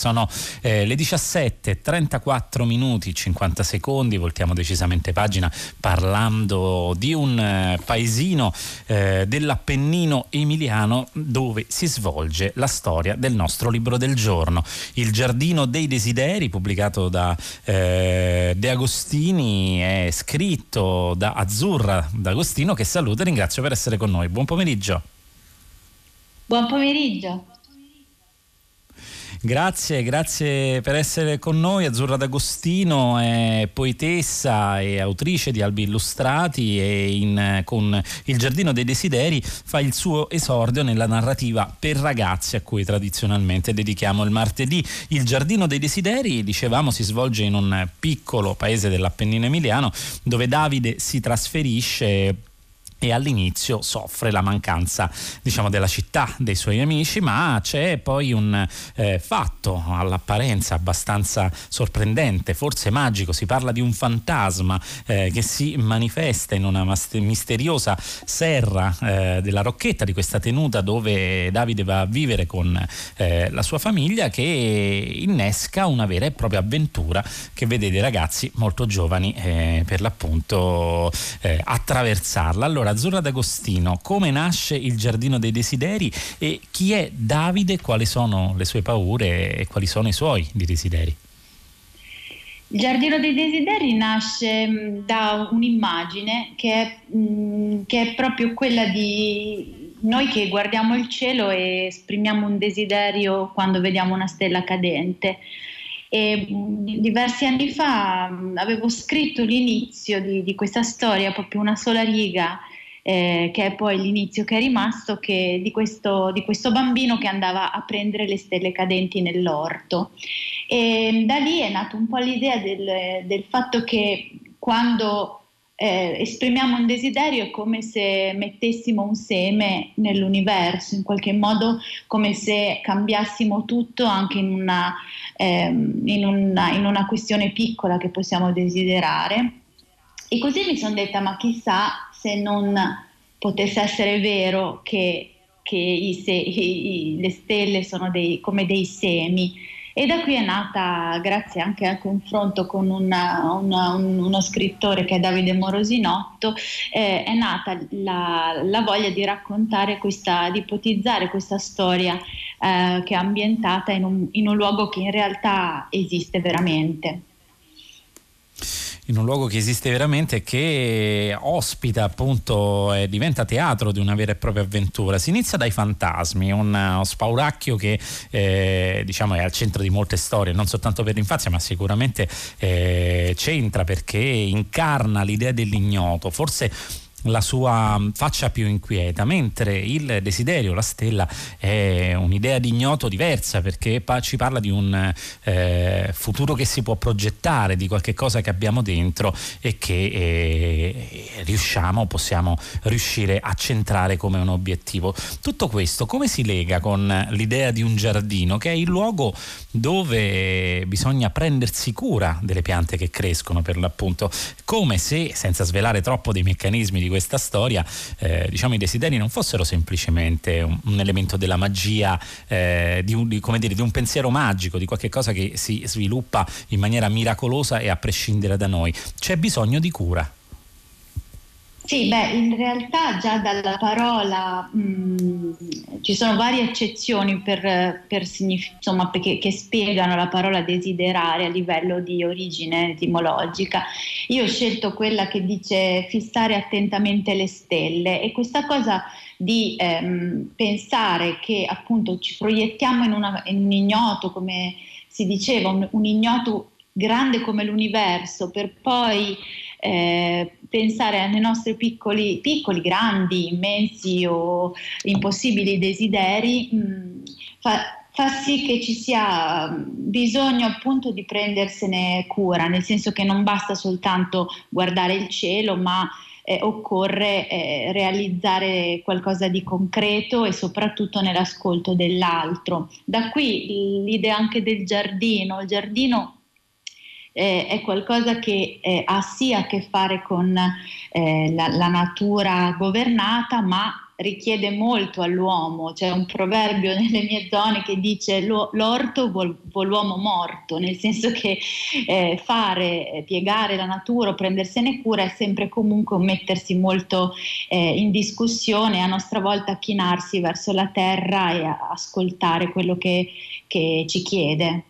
Sono eh, le 17, 34 minuti, 50 secondi, voltiamo decisamente pagina parlando di un eh, paesino eh, dell'Appennino emiliano dove si svolge la storia del nostro libro del giorno, Il Giardino dei Desideri, pubblicato da eh, De Agostini, è scritto da Azzurra D'Agostino che saluto e ringrazio per essere con noi. Buon pomeriggio. Buon pomeriggio. Grazie, grazie per essere con noi. Azzurra D'Agostino è poetessa e autrice di albi illustrati e in, con Il Giardino dei Desideri fa il suo esordio nella narrativa per ragazzi a cui tradizionalmente dedichiamo il martedì. Il Giardino dei Desideri, dicevamo, si svolge in un piccolo paese dell'Appennino Emiliano dove Davide si trasferisce e all'inizio soffre la mancanza diciamo, della città, dei suoi amici, ma c'è poi un eh, fatto all'apparenza abbastanza sorprendente, forse magico, si parla di un fantasma eh, che si manifesta in una misteriosa serra eh, della Rocchetta di questa tenuta dove Davide va a vivere con eh, la sua famiglia che innesca una vera e propria avventura che vede dei ragazzi molto giovani eh, per l'appunto eh, attraversarla. Allora Azzurra D'Agostino, come nasce il Giardino dei Desideri e chi è Davide, quali sono le sue paure e quali sono i suoi di desideri? Il Giardino dei Desideri nasce mm, da un'immagine che è, mm, che è proprio quella di noi che guardiamo il cielo e esprimiamo un desiderio quando vediamo una stella cadente. E diversi anni fa avevo scritto l'inizio di, di, questa storia, proprio una sola riga, eh, che è poi l'inizio che è rimasto, che, di, questo, di, questo, bambino che andava a prendere le stelle cadenti nell'orto. E da lì è nata un po' l'idea del, del fatto che quando eh, esprimiamo un desiderio è come se mettessimo un seme nell'universo, in qualche modo come se cambiassimo tutto anche in una, ehm, in una, in una questione piccola che possiamo desiderare. E così mi sono detta, ma chissà se non potesse essere vero che, che i se, i, le stelle sono dei, come dei semi. E da qui è nata, grazie anche al confronto con una, una, un, uno scrittore che è Davide Morosinotto, eh, è nata la, la, voglia di raccontare questa, di ipotizzare questa storia eh, che è ambientata in un, in un luogo che in realtà esiste veramente in un luogo che esiste veramente e che ospita appunto e diventa teatro di una vera e propria avventura. Si inizia dai fantasmi, un, uno spauracchio che eh, diciamo è al centro di molte storie, non soltanto per l'infanzia ma sicuramente eh, c'entra perché incarna l'idea dell'ignoto, forse la sua faccia più inquieta, mentre il desiderio, la stella, è un'idea di ignoto diversa perché ci parla di un eh, futuro che si può progettare, di qualche cosa che abbiamo dentro e che eh, riusciamo, possiamo riuscire a centrare come un obiettivo. Tutto questo come si lega con l'idea di un giardino che è il luogo dove bisogna prendersi cura delle piante che crescono per l'appunto, come se senza svelare troppo dei meccanismi di questa storia, eh, diciamo, i desideri non fossero semplicemente un, un elemento della magia, eh, di, un, di, dire, di un pensiero magico, di qualche cosa che si sviluppa in maniera miracolosa e a prescindere da noi. C'è bisogno di cura. Sì, beh, in realtà già dalla parola mh, mm, ci sono varie eccezioni per, per signif- insomma, perché, che spiegano la parola desiderare a livello di origine etimologica. Io ho scelto quella che dice fissare attentamente le stelle e questa cosa di ehm, pensare che appunto ci proiettiamo in, una, in, un ignoto, come si diceva, un, un ignoto grande come l'universo, per poi eh, pensare ai nostri piccoli, piccoli, grandi, immensi o impossibili desideri mh, mm, fa, fa sì che ci sia bisogno appunto di prendersene cura, nel senso che non basta soltanto guardare il cielo, ma eh, occorre eh, realizzare qualcosa di concreto e soprattutto nell'ascolto dell'altro. Da qui l'idea anche del giardino. Il giardino eh, è qualcosa che eh, ha sì a che fare con eh, la, la, natura governata, ma richiede molto all'uomo, c'è un proverbio nelle mie zone che dice l'orto vuol, vuol l'uomo morto, nel senso che eh, fare, eh, piegare la natura o prendersene cura è sempre comunque un mettersi molto eh, in discussione, a nostra volta chinarsi verso la terra e ascoltare quello che, che ci chiede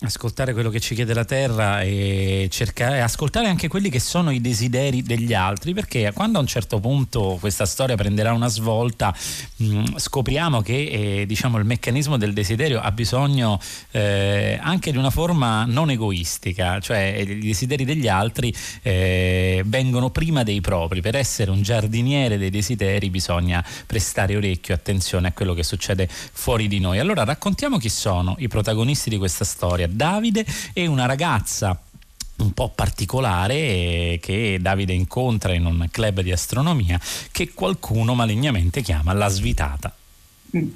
ascoltare quello che ci chiede la terra e cercare ascoltare anche quelli che sono i desideri degli altri perché quando a un certo punto questa storia prenderà una svolta mm, scopriamo che eh, diciamo il meccanismo del desiderio ha bisogno eh, anche di una forma non egoistica cioè i desideri degli altri eh, vengono prima dei propri. Per essere un giardiniere dei desideri bisogna prestare orecchio attenzione a quello che succede fuori di noi. Allora raccontiamo chi sono i protagonisti di questa storia Davide e una ragazza un po' particolare eh, che Davide incontra in un club di astronomia che qualcuno malignamente chiama la svitata. Mm.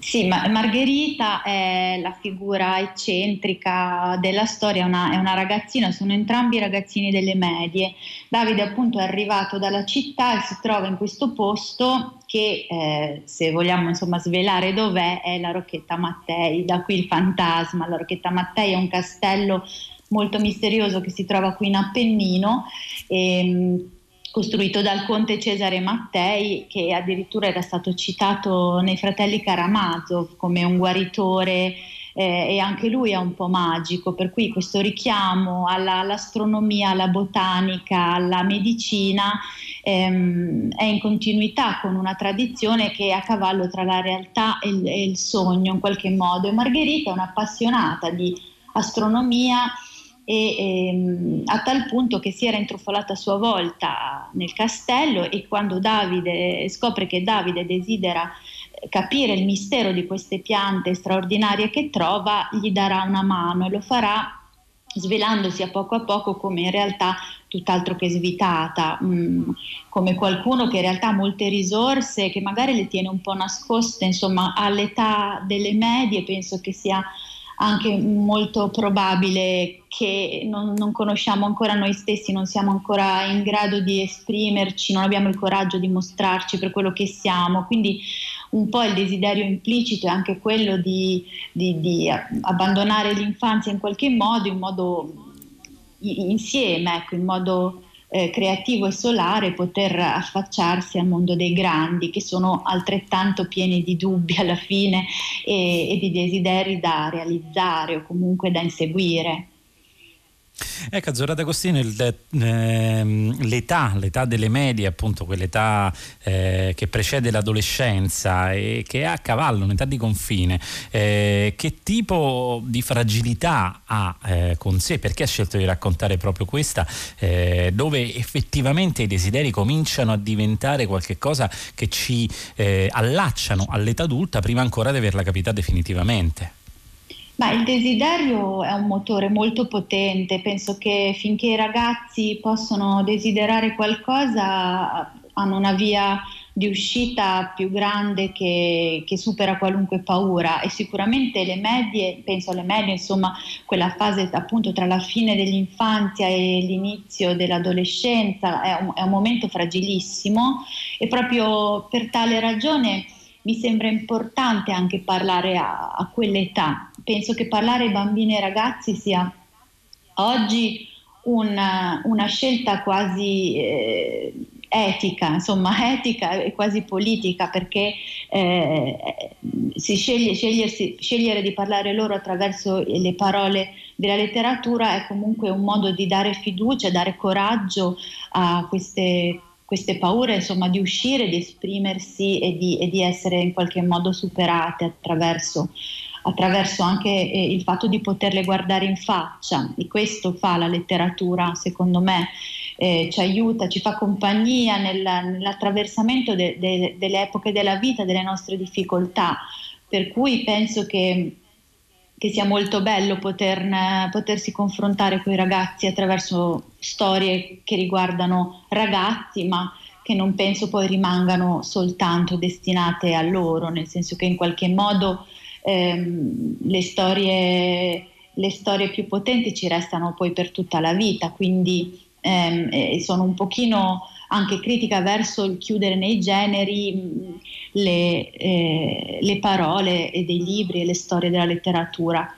Sì, ma Margherita è la figura eccentrica della storia, è una, è una, ragazzina, sono entrambi ragazzini delle medie. Davide appunto è arrivato dalla città e si trova in questo posto che eh, se vogliamo insomma svelare dov'è è la Rocchetta Mattei, da qui il fantasma. La Rocchetta Mattei è un castello molto misterioso che si trova qui in Appennino. E, ehm, costruito dal conte Cesare Mattei, che addirittura era stato citato nei fratelli Karamazov come un guaritore eh, e anche lui è un po' magico, per cui questo richiamo alla, all'astronomia, alla botanica, alla medicina ehm, è in continuità con una tradizione che è a cavallo tra la realtà e il, e il sogno in qualche modo. E Margherita è un'appassionata di astronomia e, ehm, a tal punto che si era intrufolata a sua volta nel castello e quando Davide scopre che Davide desidera eh, capire il mistero di queste piante straordinarie che trova, gli darà una mano e lo farà svelandosi a poco a poco come in realtà tutt'altro che svitata, mh, mm, come qualcuno che in realtà ha molte risorse, che magari le tiene un po' nascoste, insomma all'età delle medie penso che sia anche molto probabile che non, non, conosciamo ancora noi stessi, non siamo ancora in grado di esprimerci, non abbiamo il coraggio di mostrarci per quello che siamo. Quindi un po' il desiderio implicito è anche quello di, di, di abbandonare l'infanzia in qualche modo, in modo insieme, ecco, in modo eh, creativo e solare poter affacciarsi al mondo dei grandi che sono altrettanto pieni di dubbi alla fine e, e di desideri da realizzare o comunque da inseguire. Ecco, Azzurra D'Agostino, il, ehm, l'età, l'età delle medie, appunto quell'età eh, che precede l'adolescenza e che è a cavallo, un'età di confine, eh, che tipo di fragilità ha eh, con sé? Perché ha scelto di raccontare proprio questa, eh, dove effettivamente i desideri cominciano a diventare qualcosa che ci eh, allacciano all'età adulta prima ancora di averla capita definitivamente? Ma il desiderio è un motore molto potente, penso che finché i ragazzi possono desiderare qualcosa hanno una via di uscita più grande che, che, supera qualunque paura. E sicuramente le medie, penso alle medie, insomma quella fase appunto tra la fine dell'infanzia e l'inizio dell'adolescenza è un, è un momento fragilissimo. E proprio per tale ragione mi sembra importante anche parlare a, a quell'età. Penso che parlare ai bambini e ai ragazzi sia oggi una, una scelta quasi eh, etica, insomma etica e quasi politica perché eh, si sceglie, scegliere di parlare loro attraverso le parole della letteratura è comunque un modo di dare fiducia, dare coraggio a queste queste paure insomma, di uscire, di esprimersi e di, e di, essere in qualche modo superate attraverso, attraverso anche eh, il fatto di poterle guardare in faccia e questo fa la letteratura secondo me. Eh, ci aiuta, ci fa compagnia nel, nell'attraversamento de, de, delle epoche della vita, delle nostre difficoltà, per cui penso che che sia molto bello poterne, potersi confrontare con i ragazzi attraverso storie che riguardano ragazzi, ma che non penso poi rimangano soltanto destinate a loro, nel senso che in qualche modo ehm, le, storie, le storie più potenti ci restano poi per tutta la vita, quindi ehm, sono un pochino anche critica verso il chiudere nei generi le, eh, le parole e dei libri e le storie della letteratura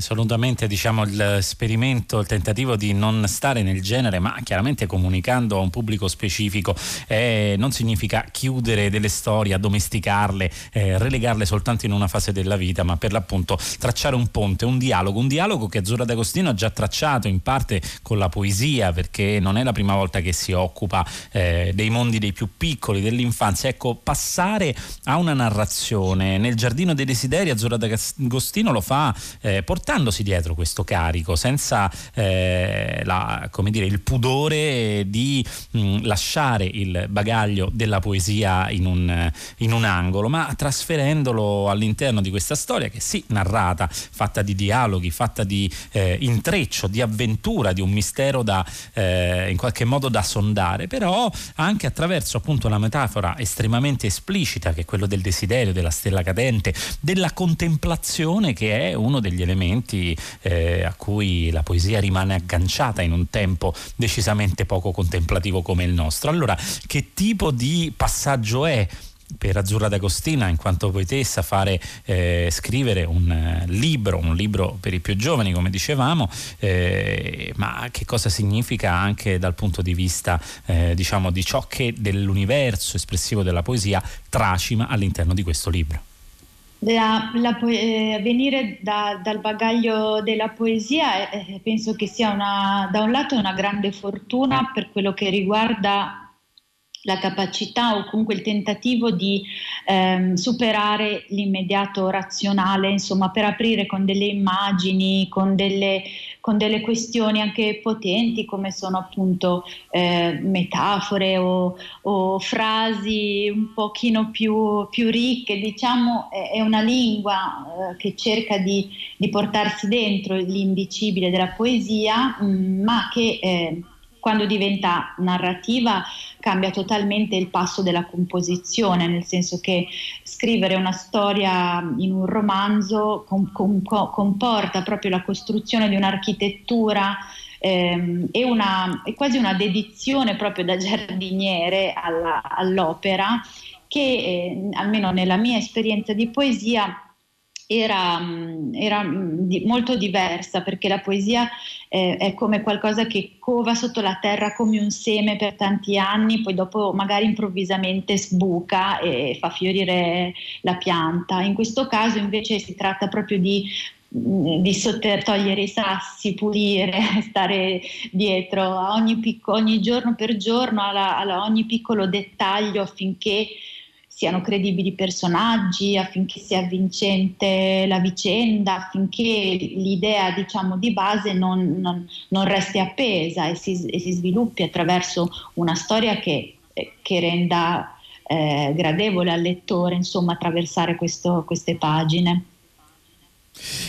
assolutamente diciamo l'esperimento, il tentativo di non stare nel genere ma chiaramente comunicando a un pubblico specifico eh, non significa chiudere delle storie, addomesticarle, eh, relegarle soltanto in una fase della vita ma per l'appunto tracciare un ponte, un dialogo, un dialogo che Azzurra D'Agostino ha già tracciato in parte con la poesia perché non è la prima volta che si occupa eh, dei mondi dei più piccoli, dell'infanzia, ecco passare a una narrazione nel giardino dei desideri Azzurra D'Agostino lo fa eh, portando portandosi dietro questo carico senza eh, la, dire, il pudore di mh, mm, lasciare il bagaglio della poesia in un, in un, angolo, ma trasferendolo all'interno di questa storia che sì, narrata, fatta di dialoghi, fatta di eh, intreccio, di avventura, di un mistero da eh, in qualche modo da sondare, però anche attraverso appunto una metafora estremamente esplicita che è quello del desiderio, della stella cadente, della contemplazione che è uno degli elementi momenti eh, a cui la poesia rimane agganciata in un tempo decisamente poco contemplativo come il nostro. Allora, che tipo di passaggio è? per Azzurra D'Agostina in quanto poetessa fare eh, scrivere un eh, libro, un libro per i più giovani come dicevamo, eh, ma che cosa significa anche dal punto di vista eh, diciamo di ciò che dell'universo espressivo della poesia tracima all'interno di questo libro? La, la, eh, venire da, dal bagaglio della poesia eh, penso che sia una, da un lato una grande fortuna per quello che riguarda la capacità o comunque il tentativo di ehm, superare l'immediato razionale, insomma, per aprire con delle immagini, con delle, con delle questioni anche potenti come sono appunto eh, metafore o, o, frasi un pochino più, più ricche, diciamo, è, una lingua eh, che cerca di, di, portarsi dentro l'indicibile della poesia, mh, mm, ma che eh, quando diventa narrativa cambia totalmente il passo della composizione, nel senso che scrivere una storia in un romanzo com- com- comporta proprio la costruzione di un'architettura ehm, e, una, e, quasi una dedizione proprio da giardiniere alla, all'opera che eh, almeno nella mia esperienza di poesia era, mm, era mm, molto diversa perché la poesia eh, è come qualcosa che cova sotto la terra come un seme per tanti anni, poi dopo magari improvvisamente sbuca e fa fiorire la pianta. In questo caso invece si tratta proprio di mm, di sotter- togliere i sassi, pulire, stare dietro a ogni, picco- ogni giorno per giorno, a ogni piccolo dettaglio affinché siano credibili personaggi, affinché sia vincente la vicenda, affinché l'idea diciamo, di base non, non, non resti appesa e si, e si, sviluppi attraverso una storia che, che renda eh, gradevole al lettore insomma, attraversare questo, queste pagine.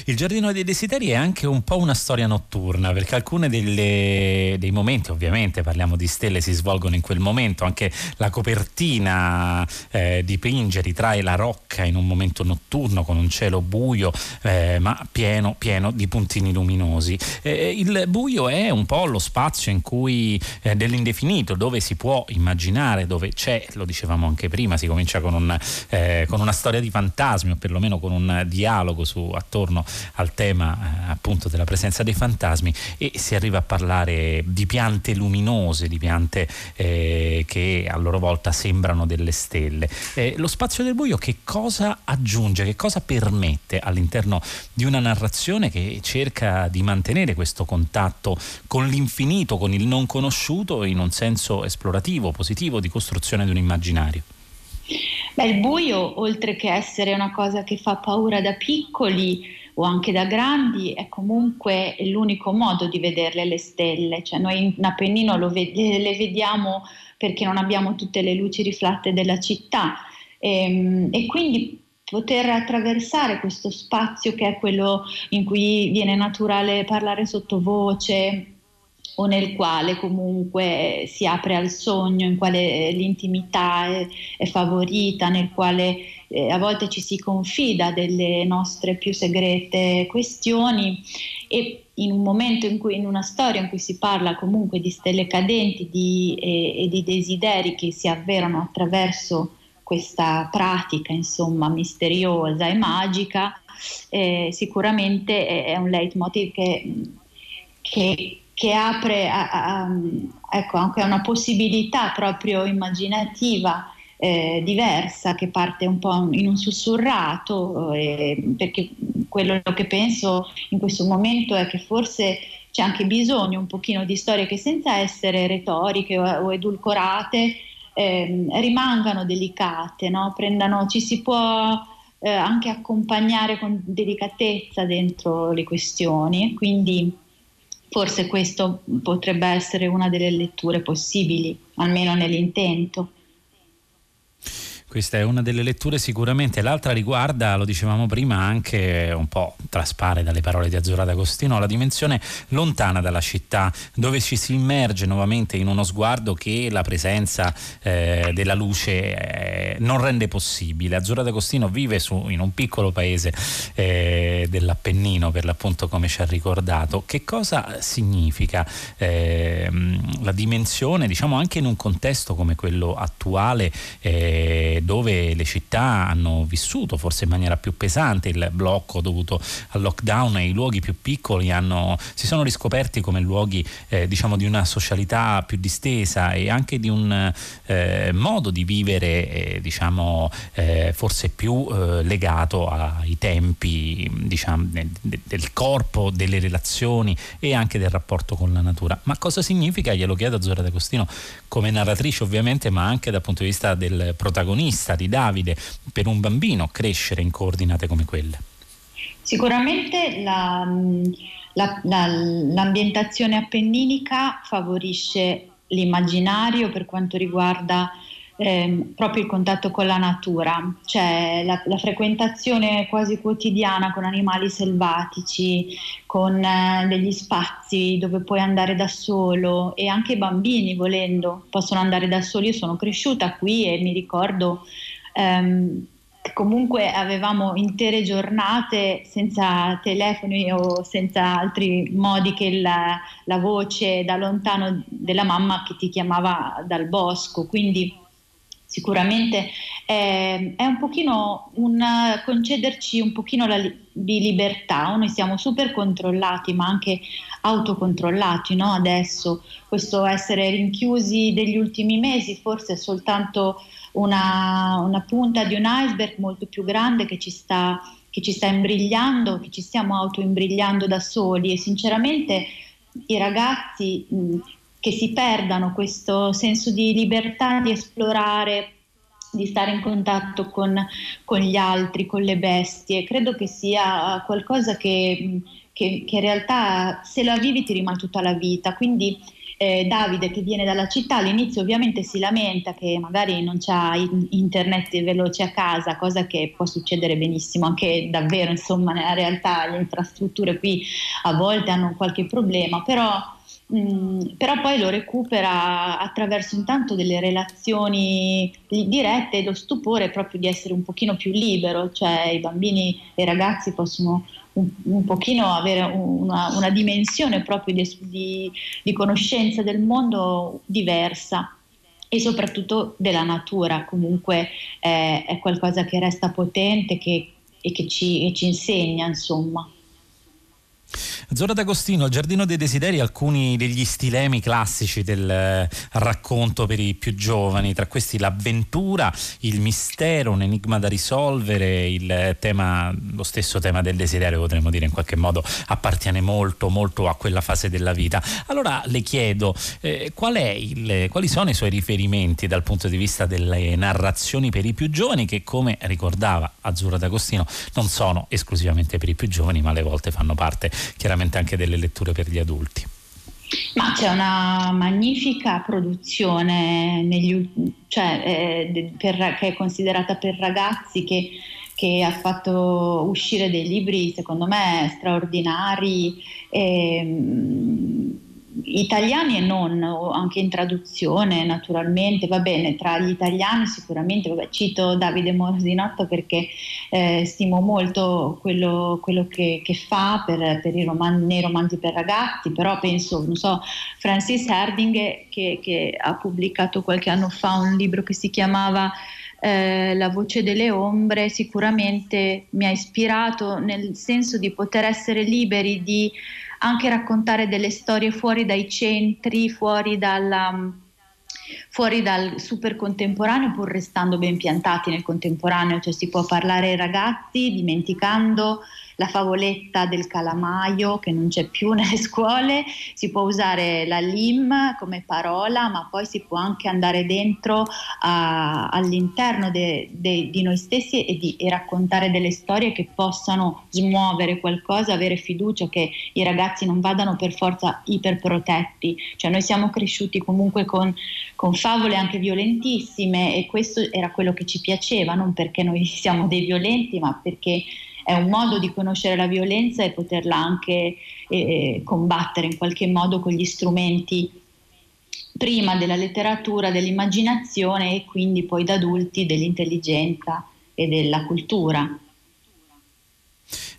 Il Giardino dei Desideri è anche un po' una storia notturna, perché alcuni dei momenti, ovviamente parliamo di stelle, si svolgono in quel momento, anche la copertina eh, dipinge, ritrae la rocca in un momento notturno con un cielo buio, eh, ma pieno, pieno di puntini luminosi. Eh, il buio è un po' lo spazio in cui eh, dell'indefinito, dove si può immaginare, dove c'è, lo dicevamo anche prima, si comincia con, un, eh, con una storia di fantasmi o perlomeno con un dialogo su attorno attorno al tema eh, appunto della presenza dei fantasmi e si arriva a parlare di piante luminose, di piante eh, che a loro volta sembrano delle stelle. Eh, lo spazio del buio che cosa aggiunge, che cosa permette all'interno di una narrazione che cerca di mantenere questo contatto con l'infinito, con il non conosciuto in un senso esplorativo, positivo, di costruzione di un immaginario? Beh, il buio, oltre che essere una cosa che fa paura da piccoli o anche da grandi, è comunque l'unico modo di vederle le stelle. Cioè noi in Appennino ved- le vediamo perché non abbiamo tutte le luci riflette della città e, ehm, e quindi poter attraversare questo spazio che è quello in cui viene naturale parlare sottovoce, o nel quale comunque si apre al sogno, in quale l'intimità è, è favorita, nel quale eh, a volte ci si confida delle nostre più segrete questioni e in un momento in cui, in una storia in cui si parla comunque di stelle cadenti di, e, e, di desideri che si avverano attraverso questa pratica, insomma, misteriosa e magica, eh, sicuramente è, è, un leitmotiv che, che, che apre a, a, ecco, anche a una possibilità proprio immaginativa eh, diversa che parte un po' in un sussurrato, eh, perché quello che penso in questo momento è che forse c'è anche bisogno un pochino di storie che senza essere retoriche o, o edulcorate eh, rimangano delicate, no? Prendano, ci si può eh, anche accompagnare con delicatezza dentro le questioni, quindi forse questo potrebbe essere una delle letture possibili, almeno nell'intento. Questa è una delle letture sicuramente, l'altra riguarda, lo dicevamo prima, anche un po' traspare dalle parole di Azzurra D'Agostino, la dimensione lontana dalla città, dove ci si immerge nuovamente in uno sguardo che la presenza eh, della luce eh, non rende possibile. Azzurra D'Agostino vive su, in un piccolo paese eh, dell'Appennino, per l'appunto come ci ha ricordato. Che cosa significa ehm, la dimensione, diciamo anche in un contesto come quello attuale? Dove le città hanno vissuto forse in maniera più pesante il blocco dovuto al lockdown e i luoghi più piccoli hanno, si sono riscoperti come luoghi eh, diciamo di una socialità più distesa e anche di un eh, modo di vivere eh, diciamo eh, forse più eh, legato ai tempi diciamo, del corpo, delle relazioni e anche del rapporto con la natura. Ma cosa significa? Glielo chiedo a Zora D'Agostino come narratrice ovviamente ma anche dal punto di vista del protagonista protagonista di Davide per un bambino crescere in coordinate come quelle? Sicuramente la, la, la, l'ambientazione appenninica favorisce l'immaginario per quanto riguarda eh, proprio il contatto con la natura, cioè la, la, frequentazione quasi quotidiana con animali selvatici, con eh, degli spazi dove puoi andare da solo e anche i bambini volendo possono andare da soli. Io sono cresciuta qui e mi ricordo ehm, comunque avevamo intere giornate senza telefoni o senza altri modi che la, la voce da lontano della mamma che ti chiamava dal bosco, quindi sicuramente è, è un pochino un concederci un pochino la, di libertà, noi siamo super controllati ma anche autocontrollati no? adesso, questo essere rinchiusi degli ultimi mesi forse è soltanto una, una punta di un iceberg molto più grande che ci sta che ci sta imbrigliando, che ci stiamo autoimbrigliando da soli e sinceramente i ragazzi mh, che si perdano questo senso di libertà di esplorare, di stare in contatto con, con gli altri, con le bestie. Credo che sia qualcosa che, che, che in realtà se la vivi ti rimane tutta la vita. Quindi eh, Davide che viene dalla città all'inizio ovviamente si lamenta che magari non c'ha internet veloce a casa, cosa che può succedere benissimo anche davvero, insomma nella realtà le infrastrutture qui a volte hanno qualche problema, però Mm, però poi lo recupera attraverso intanto delle relazioni dirette e lo stupore proprio di essere un pochino più libero, cioè i bambini e i ragazzi possono un, un pochino avere una, una dimensione proprio di, di, di, conoscenza del mondo diversa e soprattutto della natura, comunque è, è qualcosa che resta potente che, e che ci, che ci insegna, insomma. Zora D'Agostino, il Giardino dei Desideri, alcuni degli stilemi classici del eh, racconto per i più giovani, tra questi l'avventura, il mistero, un enigma da risolvere, il tema, lo stesso tema del desiderio potremmo dire in qualche modo appartiene molto, molto a quella fase della vita. Allora le chiedo eh, qual il, quali sono i suoi riferimenti dal punto di vista delle narrazioni per i più giovani che come ricordava Azzurra D'Agostino non sono esclusivamente per i più giovani ma alle volte fanno parte chiaramente anche delle letture per gli adulti. Ma c'è una magnifica produzione negli, cioè, eh, per, che è considerata per ragazzi che, che, ha fatto uscire dei libri secondo me straordinari. E, italiani e non, anche in traduzione naturalmente, va bene, tra gli italiani sicuramente, vabbè, cito Davide Mosinotto perché eh, stimo molto quello, quello che, che, fa per, per i roman- nei romanzi per ragazzi, però penso, non so, Francis Herding che, che ha pubblicato qualche anno fa un libro che si chiamava eh, La voce delle ombre sicuramente mi ha ispirato nel senso di poter essere liberi di anche raccontare delle storie fuori dai centri, fuori dalla fuori dal super contemporaneo pur restando ben piantati nel contemporaneo, cioè si può parlare ai ragazzi dimenticando la favoletta del calamaio che non c'è più nelle scuole, si può usare la lim come parola, ma poi si può anche andare dentro a, all'interno de, de, di noi stessi e, di, e raccontare delle storie che possano smuovere qualcosa, avere fiducia che i ragazzi non vadano per forza iperprotetti, cioè noi siamo cresciuti comunque con, con favole anche violentissime e questo era quello che ci piaceva, non perché noi siamo dei violenti, ma perché è un modo di conoscere la violenza e poterla anche eh, combattere in qualche modo con gli strumenti prima della letteratura, dell'immaginazione e quindi poi da adulti dell'intelligenza e della cultura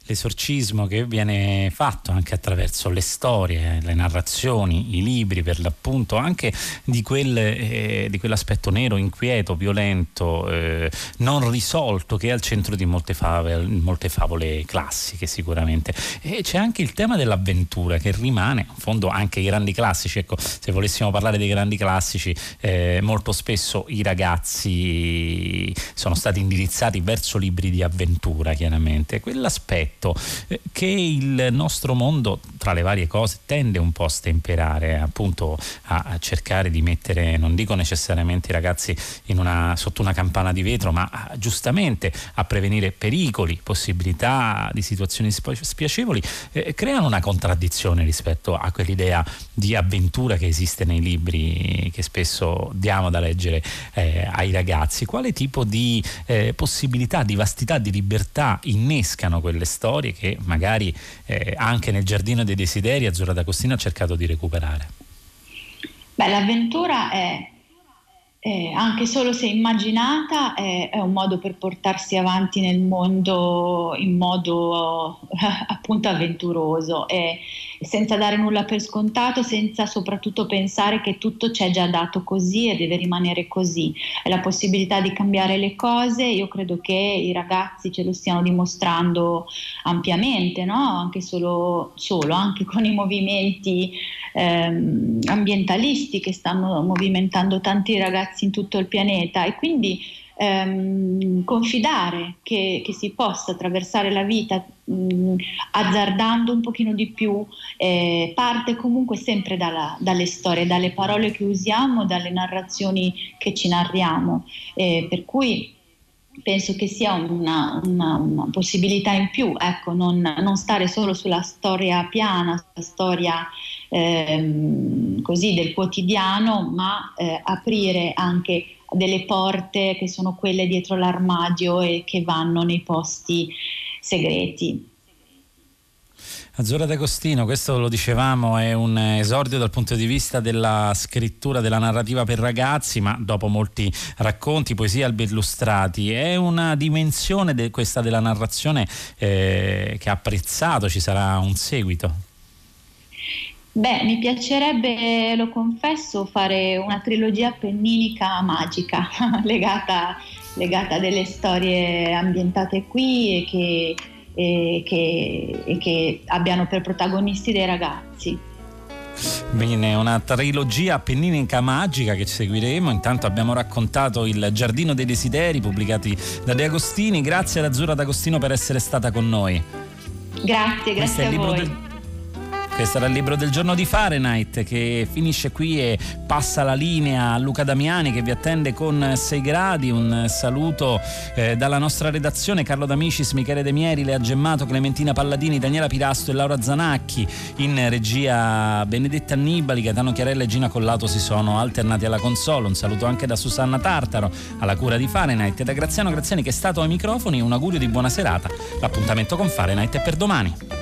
l'esorcismo che viene fatto anche attraverso le storie, le narrazioni, i libri per l'appunto, anche di, quel, eh, di quell'aspetto nero, inquieto, violento, eh, non risolto che è al centro di molte favole, molte favole classiche sicuramente. E c'è anche il tema dell'avventura che rimane, in fondo anche i grandi classici, ecco, se volessimo parlare dei grandi classici, eh, molto spesso i ragazzi sono stati indirizzati verso libri di avventura, chiaramente. Quell'aspetto aspetto eh, che il nostro mondo, tra le varie cose, tende un po' a stemperare, appunto a, a cercare di mettere, non dico necessariamente i ragazzi una, sotto una campana di vetro, ma a, giustamente a prevenire pericoli, possibilità di situazioni spiacevoli, eh, creano una contraddizione rispetto a quell'idea di avventura che esiste nei libri che spesso diamo da leggere eh, ai ragazzi. Quale tipo di eh, possibilità, di vastità, di libertà innescano quelle storie? Storie che magari eh, anche nel Giardino dei Desideri Azzurra D'Agostino ha cercato di recuperare. Beh, l'avventura è, è anche solo se immaginata, è, è, un modo per portarsi avanti nel mondo in modo appunto avventuroso. È, senza dare nulla per scontato, senza soprattutto pensare che tutto c'è già dato così e deve rimanere così. È la possibilità di cambiare le cose, io credo che i ragazzi ce lo stiano dimostrando ampiamente, no? anche solo, solo, anche con i movimenti ehm, ambientalisti che stanno movimentando tanti ragazzi in tutto il pianeta e quindi ehm, confidare che, che, si possa attraversare la vita mh, azzardando un pochino di più, eh, parte comunque sempre dalla, dalle storie, dalle parole che usiamo, dalle narrazioni che ci narriamo. Eh, per cui penso che sia una, una, una possibilità in più, ecco, non, non, stare solo sulla storia piana, sulla storia ehm, così del quotidiano, ma eh, aprire anche delle porte che sono quelle dietro l'armadio e che vanno nei posti segreti. Azzurra D'Agostino, questo lo dicevamo, è un esordio dal punto di vista della scrittura, della narrativa per ragazzi, ma dopo molti racconti, poesie albi illustrati, è una dimensione de questa della narrazione eh, che ha apprezzato, ci sarà un seguito. Beh, mi piacerebbe, lo confesso, fare una trilogia penninica magica legata, legata a delle storie ambientate qui e che, e, che, e che abbiano per protagonisti dei ragazzi. Bene, una trilogia penninica magica che seguiremo. Intanto abbiamo raccontato il Giardino dei Desideri pubblicati da De Agostini. Grazie ad Azzurra D'Agostino per essere stata con noi. Grazie, grazie a voi. Del questo era il libro del giorno di Fahrenheit che finisce qui e passa la linea a Luca Damiani che vi attende con 6 gradi. Un saluto eh, dalla nostra redazione, Carlo D'Amicis, Michele De Mieri, Lea Gemmato, Clementina Palladini, Daniela Pirasto e Laura Zanacchi. In regia Benedetta Annibali, Gaetano Chiarella e Gina Collato si sono alternati alla console. Un saluto anche da Susanna Tartaro alla cura di Fahrenheit e da Graziano Graziani che è stato ai microfoni. Un augurio di buona serata. L'appuntamento con Fahrenheit è per domani.